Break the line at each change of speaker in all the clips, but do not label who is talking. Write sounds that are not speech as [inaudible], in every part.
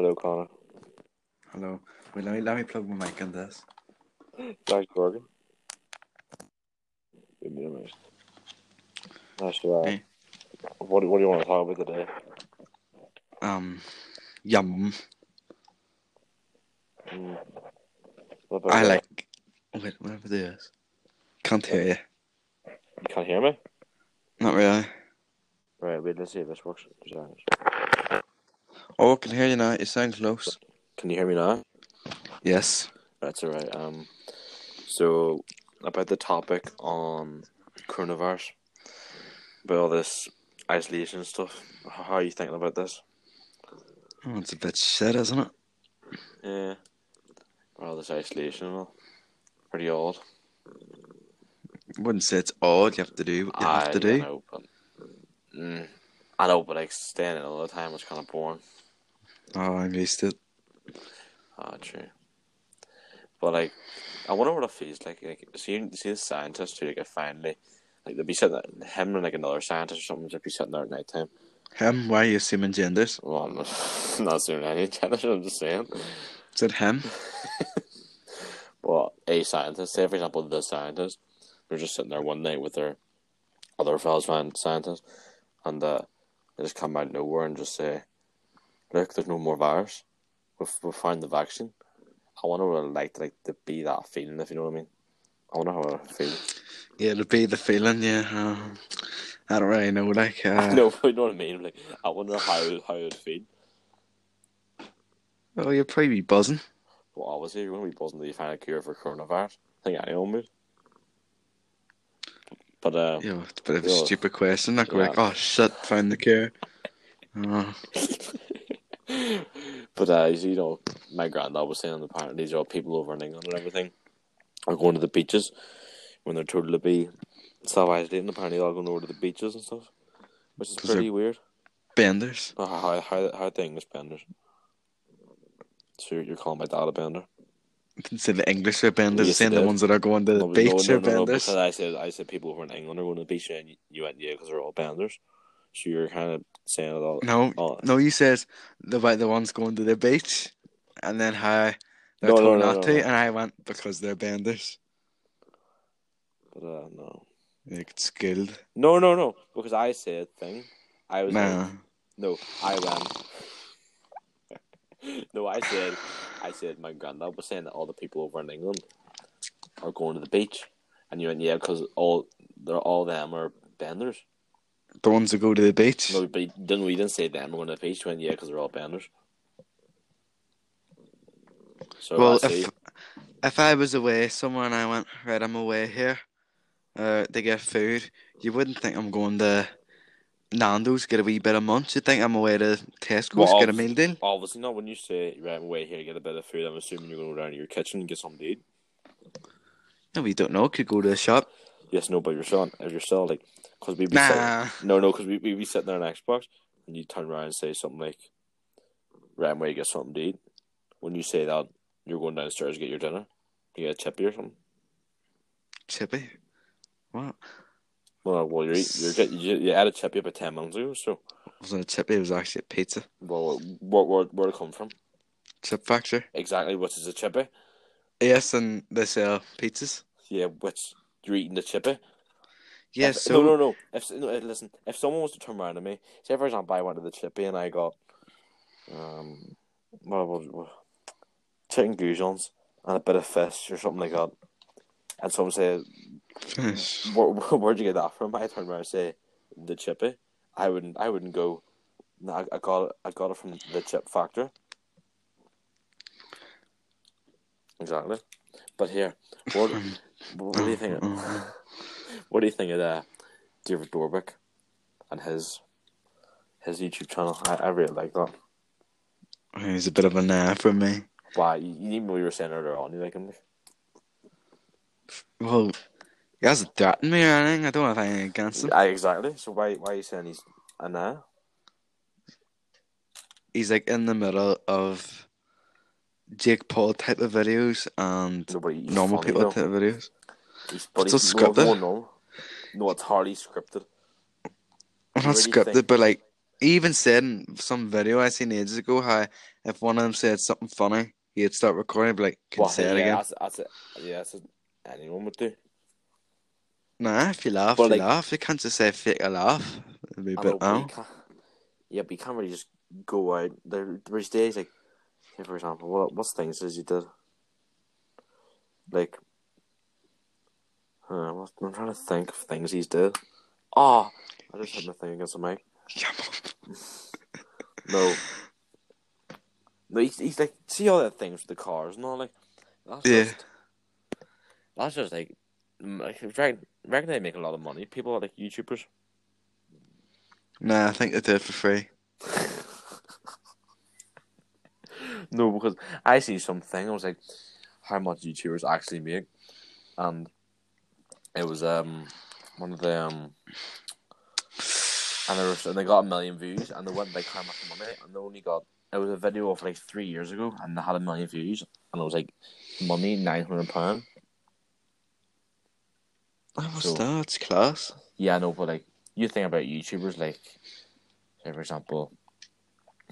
Hello, Connor.
Hello. Wait, let me let me plug my mic in this.
Thanks, Gorgon. Give me a minute. Nice to, uh,
Hey.
what, do- what do you want to talk about today?
Um, yum.
Mm.
I
that?
like. Wait, whatever it is. Can't hear you.
You can't hear me?
Not really.
Right, wait, let's see if this works.
Oh, I can hear you now. You sound close.
Can you hear me now?
Yes.
That's alright. Um, so about the topic on coronavirus, about all this isolation stuff. How are you thinking about this?
Oh, it's a bit shit, isn't it?
Yeah, all this isolation and all. Pretty odd.
Wouldn't say it's odd. You have to do what you have to do.
I know, but mm, I know, but like staying in all the time was kind of boring.
Oh, I missed it.
Ah, true. But like, I wonder what it feels like. Like, see, see the scientists who like finally, like they'd be sitting there, him and like another scientist or something, they'd be sitting there at night time.
Him? Why are you assuming genders?
Well, I'm not, [laughs] not saying any genders. I'm just saying.
Is it him? [laughs]
well, a scientist, say for example, the scientist, they're just sitting there one night with their other fellow scientists, and uh, they just come out of nowhere and just say, "Look, there's no more virus. We've we found the vaccine." I wonder what it'd like to like to be that feeling, if you know what I mean. I wonder how it feel.
Yeah, it'll be the feeling. Yeah. Um, I don't really know. Like, [laughs] uh,
no, you know what I mean. Like, I wonder how how it'd feel.
well, you'll probably be buzzing.
Well, obviously, you're going to be buzzing that you find a cure for coronavirus. I think anyone would. But uh,
Yeah, it's a bit of a stupid question. Like,
Yeah.
like, oh shit, found the cure. [laughs] Oh, [laughs] [laughs]
but uh, as you know, my granddad was saying apparently these are all people over in England and everything are going to the beaches when they're told to be self isolating. Apparently, they're all going over to the beaches and stuff, which is pretty weird.
benders.
Uh, How how how the English benders? So you're, you're calling my dad a bender?
Can say the English are benders,
Yes,
saying the ones that are going to the
No,
beach
no,
are
no, no,
benders.
I said I said people over in England are going to the beach and you, you went yeah because they're all benders. So you're kind of saying it all.
No,
Oh.
no, you the about the ones going to the beach, and then how they're
No,
told
no,
not
no,
to,
no.
and I went because they're benders.
But uh, no,
You get skilled.
no, no, no, because I said thing. I was like, No, I went. [laughs] no, I said, I said my granddad was saying that all the people over in England are going to the beach, and you went yeah because all they're all them are benders.
The ones that go to the beach.
No, but didn't we didn't say them going to the beach? Went yeah because they're all benders. So
well, if if I was away somewhere and I went right, I'm away here, uh, to get food, you wouldn't think I'm going to Nando's get a wee bit of munch. You think I'm away to Tesco's
Well,
get a meal deal?
Obviously not. When you say right, I'm away here to get a bit of food, I'm assuming you're going to go down to your kitchen and get something to eat.
No, we don't know. Could go to the shop.
Yes, no, but you're still if you're still like because we be
Nah.
sitting, no no because we we be sitting there on Xbox and you turn around and say something like, "Right, I'm ready to get something to eat." When you say that, you're going downstairs to get your dinner. You get a chippy or something.
Chippy. What?
Well, well, you're eat, you're get you, you had a chippy about ten minutes ago. So,
It wasn't a chippy. It was actually a pizza.
well, where where where it come from?
Chip factory.
Exactly, what is a chippy?
Yes, and they sell pizzas.
Yeah, which you're eating the chippy.
Yes.
If-
so
no, no, no. If no, uh, listen, if someone was to turn around to me, say for example, I went to the chippy and I got, um, what, what, what chicken goujons and a bit of fish or something like that, and someone say,
Finish.
Where, [laughs] "Where'd you get that from?" I turn around and say, "The chippy." I wouldn't. I wouldn't go. No, I, I got it. I got it from the chip factory. Exactly. But here, what, [laughs] what do you think? What do you think of uh, David Dobrik and his his YouTube channel? I, I really like that.
He's a bit of a nah for me.
Why? You, you even we were saying earlier on, you like him.
Well, he hasn't threatened me or anything. I don't have anything against him.
Yeah, exactly. So why why are you saying he's a nah?
He's like in the middle of Jake Paul type of videos and
Nobody.
Normal
funny,
people
though.
type of videos.
He's, but
It's
he's
all scripted.
No, no, no, it's hardly scripted.
Well, not
really
scripted,
think-
but like He even said in some video I seen ages ago how if one of them said something funny, he'd start recording, and be like, "Can
Well,
say it again?"
That's, that's it. Yeah, that's what anyone would do.
Nah, if you laugh,
But,
you
like-
laugh. You can't just say fake a laugh. It'd be a bit
know, but yeah, but you can't really just go out. There, there's days like, for example, what what's things as you did? Like, I'm trying to think of things he's did. Oh, I just had my thing against the mic. [laughs] No, no, he's, he's like, see all that things with the cars and all like, that's
Yeah.
just, that's just like, like, I reckon, reckon they make a lot of money. People are like YouTubers.
Nah, I think they do it for free. [laughs]
No, because I see something. I was like, how much YouTubers actually make, and it was um one of the um, and they, were, and they got a million views, and they went like how much money, and they only got it was a video of like three years ago, and they had a million views, and it was like money nine hundred pound.
Oh,
So-
so, that's class.
Yeah, I know, but like you think about YouTubers, like say for example,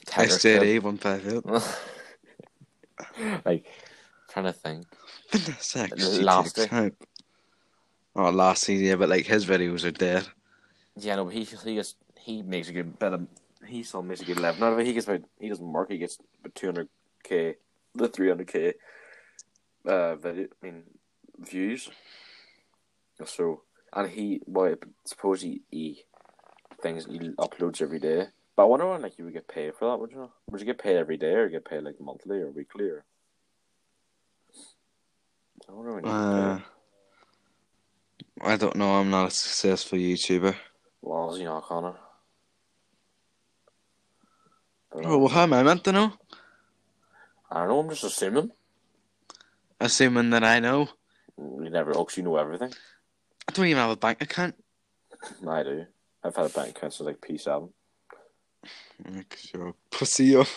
SJD one five eight. [laughs]
Like trying to think. Last
hype. Oh, last season, yeah, but like his videos are dead.
Yeah, no, but he he gets he makes a good bit of he still makes a good living Not it. He gets about he doesn't work. He gets about two hundred k, the three hundred k, uh, video. I mean, views. So and he well, suppose he, he things he uploads every day. But I wonder when like you would get paid for that. Would you? Would you get paid every day or get paid like monthly or weekly or? I wonder when you
Uh. I don't know. I'm not a successful YouTuber.
Well, he not, Connor?
Oh, well, how am I meant to know?
I don't know. I'm just assuming.
Assuming that I know.
You never oh, actually know everything.
I don't even have a bank account. [laughs]
I do. I've had a bank account since like P7.
Like, you're a pussy. yo. [laughs]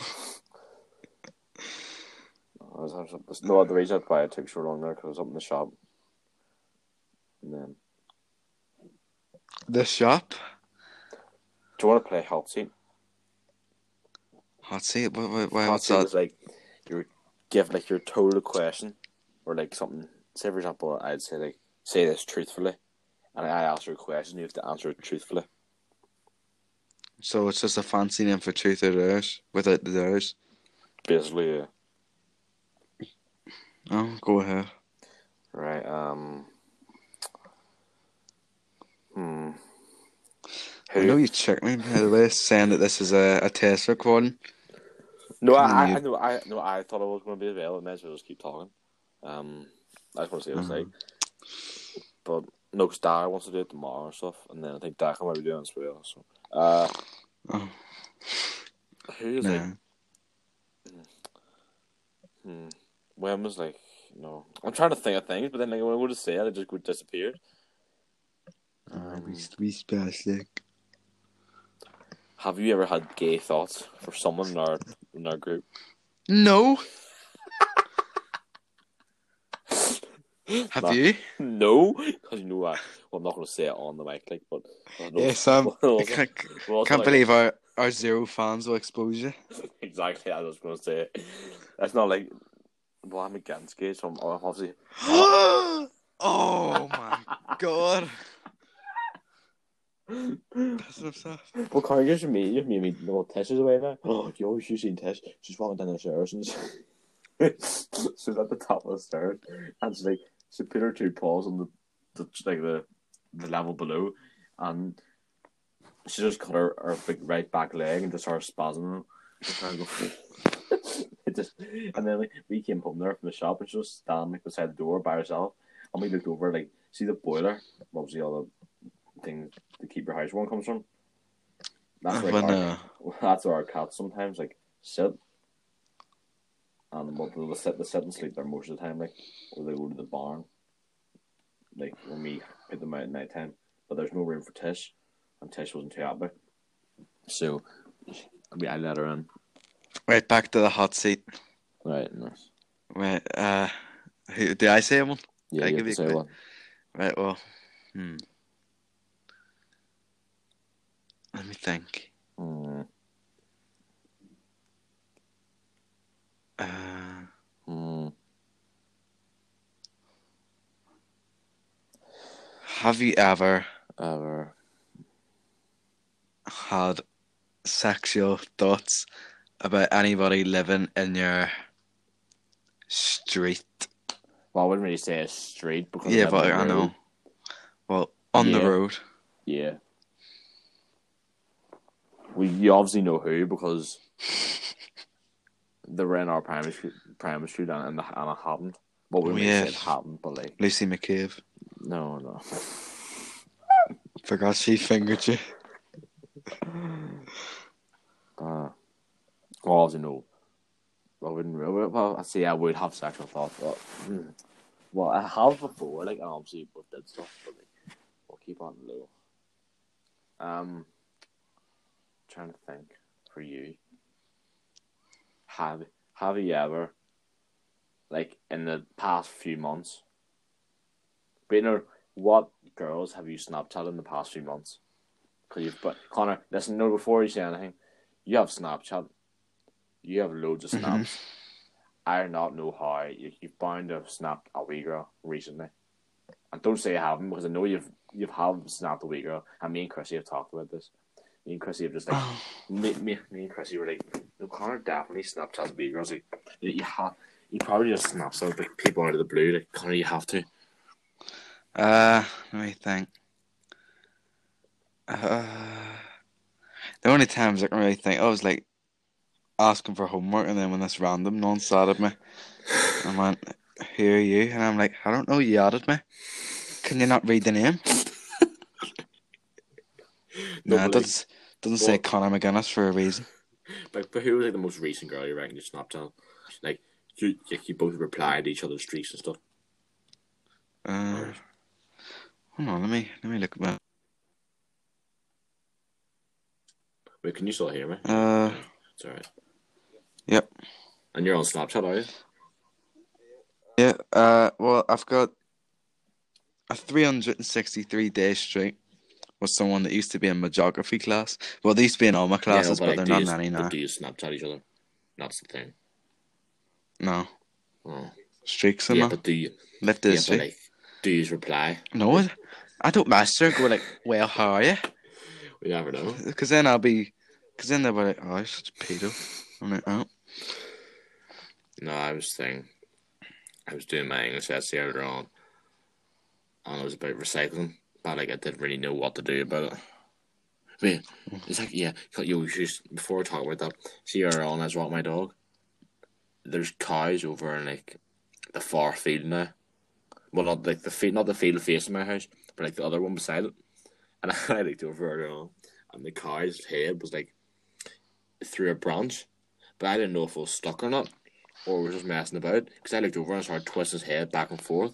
I was, I was, no, the reason why it took so long there because I was up in the shop. And then,
The shop.
do you want to play hot seat?
Hot seat. What, what, why,
hot seat
that?
is like you're give like you're told a question or like something. Say for example, I'd say like say this truthfully, and I ask you a question. You have to answer it truthfully.
So it's just a fancy name for truth or dares without the dares.
Basically, yeah.
Oh, go ahead.
Right. Um. Hmm.
I know you checked me, by the way, saying that this is a, a test recording.
No, I, I, I know. I no, I thought I was going to be available. I might as well just keep talking. Um, I just want to see what it's
Uh-huh.
like. But no, because Dara wants to do it tomorrow and stuff, and then I think Dara might be doing it as well. So, uh,
Oh,
who is
nah.
like? Hmm. When was like? No, I'm trying to think of things, but then like when I would have said, it just would disappeared.
Uh, we, we special.
Have you ever had gay thoughts for someone in our in our group?
No. [laughs] Have
Nah.
you?
No, because you know I. Well, I'm not going to say it on the mic, like, but I know-
Yes, um, [laughs] I can't, [laughs]
also,
can't
like-
believe our, our zero fans will expose you.
exactly. I was going to say that's not like. Well, I'm against gay, so I'm I'm obviously. [gasps]
oh my god. That's enough stuff.
Well, Carl, you me, you made me know Tess is away now. [gasps] Oh, you always seen Tess? She's walking down the stairs and [laughs] she's at the top of the stairs, and she's like, she put her two paws on the, the like the the level below, and she just cut her, her big right back leg and just started spasming. [laughs] It just, and then like, we came home there from the shop and she was standing like beside the door by herself, and we looked over like see the boiler, obviously all the things to keep your house warm comes from. That's where
When,
our,
uh, [laughs]
that's where our cats sometimes like sit. And well, they'll sit, they sit and sleep there most of the time, like, or they go to the barn, like when we put them out at night time. But there's no room for Tish, and Tish wasn't too happy. So, I mean, I let her in.
Right, back to the hot seat.
Right, nice.
Right, uh, who, did I say one?
Yeah,
I
you
give you
say one.
Right, well, hmm. Let me think.
Hmm.
Uh,
Hmm.
have you ever
Ever.
had sexual thoughts about anybody living in your street?
Well, I wouldn't really say a street because
Yeah, but I know. Well, on the road.
Yeah. We you obviously know who because they were in our primary school, primary school and, and, and it happened. Well, we
Oh,
may
yeah.
say it happened, but like
Lucy McCabe.
no, no.
Forgot she fingered you.
Uh, well, obviously no. I wouldn't really. Well, I see. I would have sexual thoughts, but hmm. well, I have before. Like obviously we did stuff, but like we'll keep on low. Um, trying to think for you. Have Have you ever, like in the past few months, or what girls have you Snapchatted in the past few months? Cause you've but Connor, listen, no, before you say anything, you have Snapchat, you have loads of
Mhm.
snaps. I do not know how you, you've bound to have snapped a wee girl recently, and don't say you haven't because I know you've you've have snapped a wee girl, and me and Chrissy have talked about this. Me and Chrissy have just like [sighs] me, me, me and Chrissy were like, no, Connor definitely Snapchats wee girls. Like you have, you probably just snap some like people out of the blue. Like Connor, you have to.
Uh, let me think. Uh, the only times I can really think, I was like asking for homework, and then when this random non sat at me, I went, "Who are you?" And I'm like, "I don't know. You added me. Can you not read the name?"
No, [laughs]
nah, it
like,
doesn't doesn't say Connor McGuinness for a reason. [laughs]
But, but who was like the most recent girl you reckon you Snapchat? Like you, you, you both replied to each other's streaks and stuff.
Uh, hold on, let me let me look at.
Wait, can you still hear me?
Uh,
It's alright.
Yep.
And you're on Snapchat, are you?
yeah. Uh, well, I've got a 363 day streak with someone that used to be in my geography class. Well, they used to be in all my classes,
Yeah,
but,
like,
they're not in any
but
now.
Do you Snapchat each other? That's the thing.
No
Oh.
streaks in
Yeah, but do you?
Left
Yeah,
streak.
like, do you reply?
No, I- I don't master go like, well, how are you?
We never know.
Because then I'll be, because then they'll be like, oh, you're such a pedo. I'm like, oh.
No, I was saying, I was doing my English essay earlier on, and it was about recycling, but like I didn't really know what to do about it. Wait, it's like yeah, you just before we talk about that, see earlier on as well, my dog. There's cows over in like the far field now. Well, not like the field, not the field facing my house, but like the other one beside it. And [laughs] I looked over earlier on, and the cow's head was like through a branch, but I didn't know if it was stuck or not or was just messing about because I looked over and started twisting his head back and forth.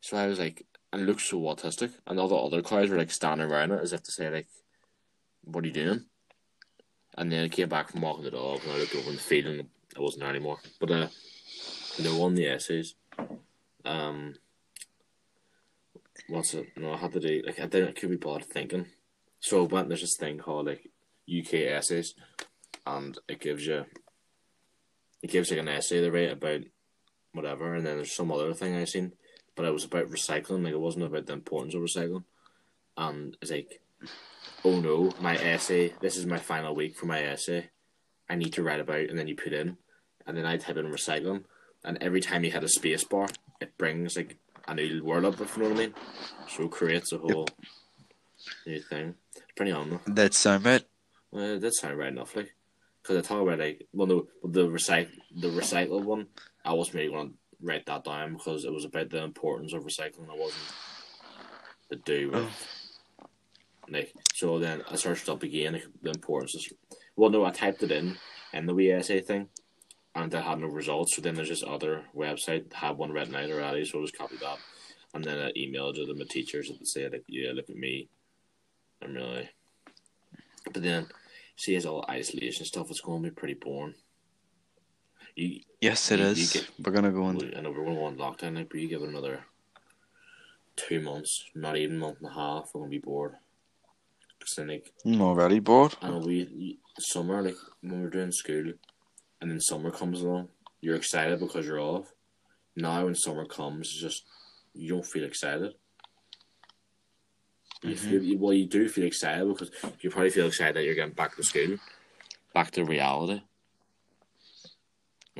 So I was like, and it looked so autistic, and all the other cows were like standing around it as if to say like, "What are you doing?" And then I came back from walking the dog, and I looked over in the field, and it wasn't there anymore. But uh, they won the essays. Um, what's it? No, I had to do like I didn't. I could be bothered thinking. So I went. There's this thing called like UK essays, and it gives you it gives like an essay they write about whatever, and then there's some other thing I seen, but it was about recycling. Like it wasn't about the importance of recycling, and it's like, oh no, my essay. This is my final week for my essay. I need to write about, and then you put in, and then I type in recycling, and every time you hit a space bar, it brings like a new word up. If you know what I mean. So it creates a whole new thing. It's pretty on though.
That sound right.
Well, that sound right enough, like, because I talk about like, well, no, the recycle, the recycle one, I wasn't really going to write that down because it was about the importance of recycling. It wasn't to do with, oh. like, so then I searched up again the importance. Of, well, no, I typed it in in the wee essay thing, and I had no results. So then there's this other website that had one written out already, so I just copied that, and then I emailed it to my teachers and said, like, yeah, look at me, I'm really. But then, see, as all isolation stuff, it's going to be pretty boring. You,
Yes, it
You- you get-
We're gonna go on.
I know we're going to go on lockdown, like, but you give it another two months, not even a month and a half, we're going to be bored. 'Cause then like
I'm already bored.
I know we summer like when we're doing school, and then summer comes along, you're excited because you're off. Now when summer comes, it's just you don't feel excited. You
Mhm.
feel well, you do feel excited because you probably feel excited that you're getting back to school, back to reality.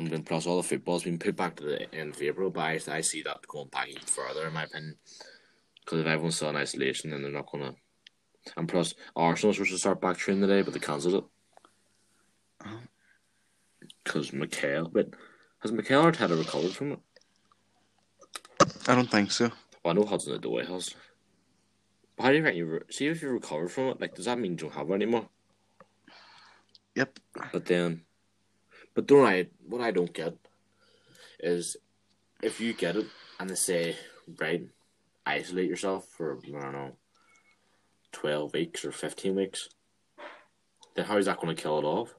And then plus all the football's been put back to the end of April, but I, I see that going back even further in my opinion. Because if everyone's still in isolation, then they're not gonna. And plus, Arsenal's supposed to start back training today, but they cancelled it.
Oh.
Because Mikel, but has Mikel Arteta recovered from it?
I don't think so.
Well, I know Hudson Odoi has. But how do you reckon you re- see if you recover from it? Like, does that mean you don't have it anymore?
Yep.
But then, but don't I? What I don't get is if you get it and they say, right, isolate yourself for I don't know, twelve weeks or fifteen weeks, then how is that going to kill it off?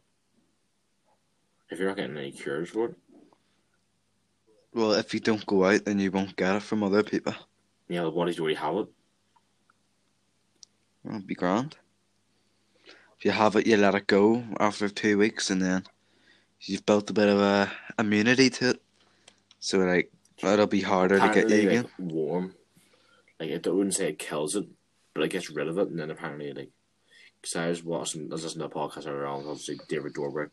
If you're not getting any cures for it,
Well, if you don't go out, then you won't get it from other people.
yeah, the bodies already have it.
It'll be grand. If you have it, you let it go after two weeks, and then you've built a bit of a immunity to it. So like it'll be harder to get you
apparently,
again.
warm. Like it, I wouldn't say it kills it, but it gets rid of it, and then apparently like, because I was watching, I was listening to a podcast earlier on, called David Dobrik,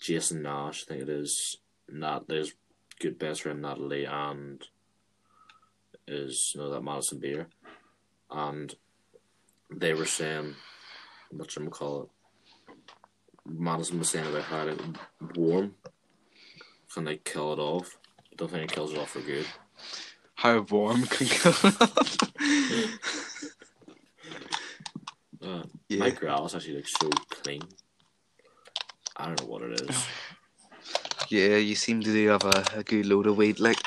Jason Nash, I think it is, Nat, there's good best friend Natalie, and is you know that Madison Beer, and they were saying, what you call it. Madison was saying about how like, warm can like kill it off. I don't think it kills it off for good.
How warm [laughs] can kill [laughs]
Uh,
Yeah.
My grass actually looks so clean. I don't know what it is.
Yeah, you seem to do have a, a good load of weight, like.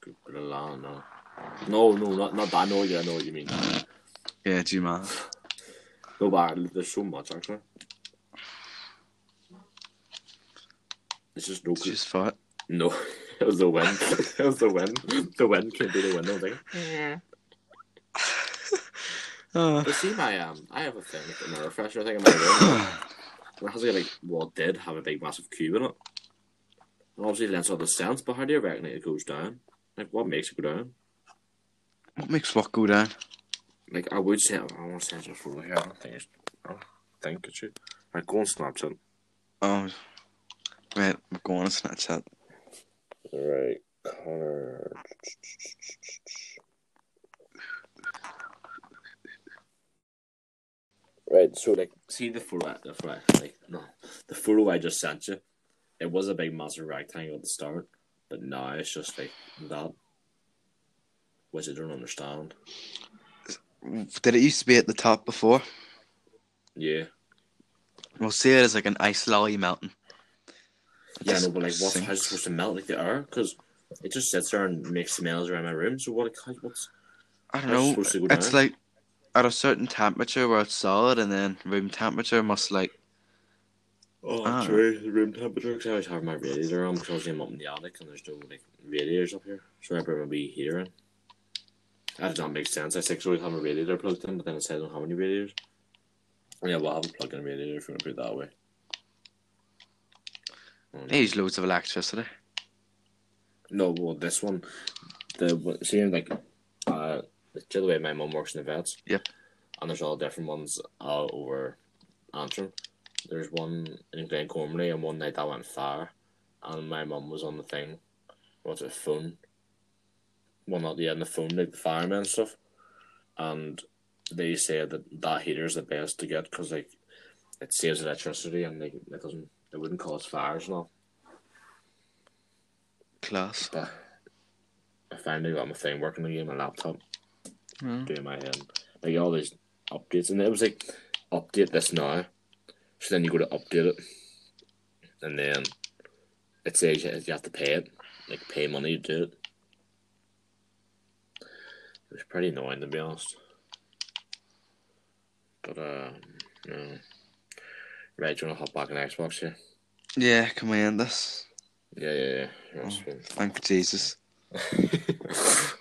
Good bit of land, no. No, no, not not that. I know, yeah, I know what you mean.
Yeah, do you man?
No, but there's [laughs] so much actually. It's just no
It's
good.
just fat.
No, it was the wind. it was the wind. The wind came through the window thing.
Oh.
But see, my um, I have a thing with an air freshener thing in my room. And it has like, like, well, did have a big massive cube in it. And obviously, that's all the scents, but how do you reckon it goes down? Like, what makes it go down?
what makes what go down?
Like, I would say, I want to send you a photo here. I don't think it's, I don't think it should. Right, go on Snapchat.
Um, oh, right, I'm going on Snapchat.
Right, Connor. Right, so like, see the photo, the photo, like, no, the photo I just sent you. It was a big massive rectangle at the start, but now it's just like that, which I don't understand.
Did it used to be at the top before?
Yeah,
We'll see it as like an ice lolly melting.
yeah,
Just
no, but like, what's how's it supposed to melt like the air? Because it just sits there and makes smells around my room. So what? how- What's
I don't know.
supposed to go
It's
down?
like at a certain temperature where it's solid, and then room temperature must like
Oh,
Ah.
true. The room temperature. Because I always have my radiator on because I'm up in the attic and there's no like radiators up here. So I bring my wee heater in. That does not make sense. I six always have a radiator plugged in, but then it says I don't have any radiators. Yeah, well, I have a plug-in radiator if you want to put it that way. Um,
they use loads of electricity.
No, well, this one, the see, like, uh, the way my mum works in the vets.
Yep.
And there's all different ones uh, over Antrim. There's one in Glengormley, and one night that went fire, and my mum was on the thing. What's it? Phone. Well, not yeah, on the phone, like the firemen and stuff, and they say that that heater is the best to get because like it saves electricity and like it doesn't, it wouldn't cause fires and all.
Class.
But I finally got my thing working again, my laptop,
Mm.
doing my um, like all these updates, and it was like update this now. So then you go to update it, and then it says you you have to pay it, like pay money to do it. It was pretty annoying to be honest. But uh, no. Right, do you want to hop back on Xbox here?
Yeah, can we end this?
Yeah, yeah, yeah. Yes,
Thank Jesus. [laughs]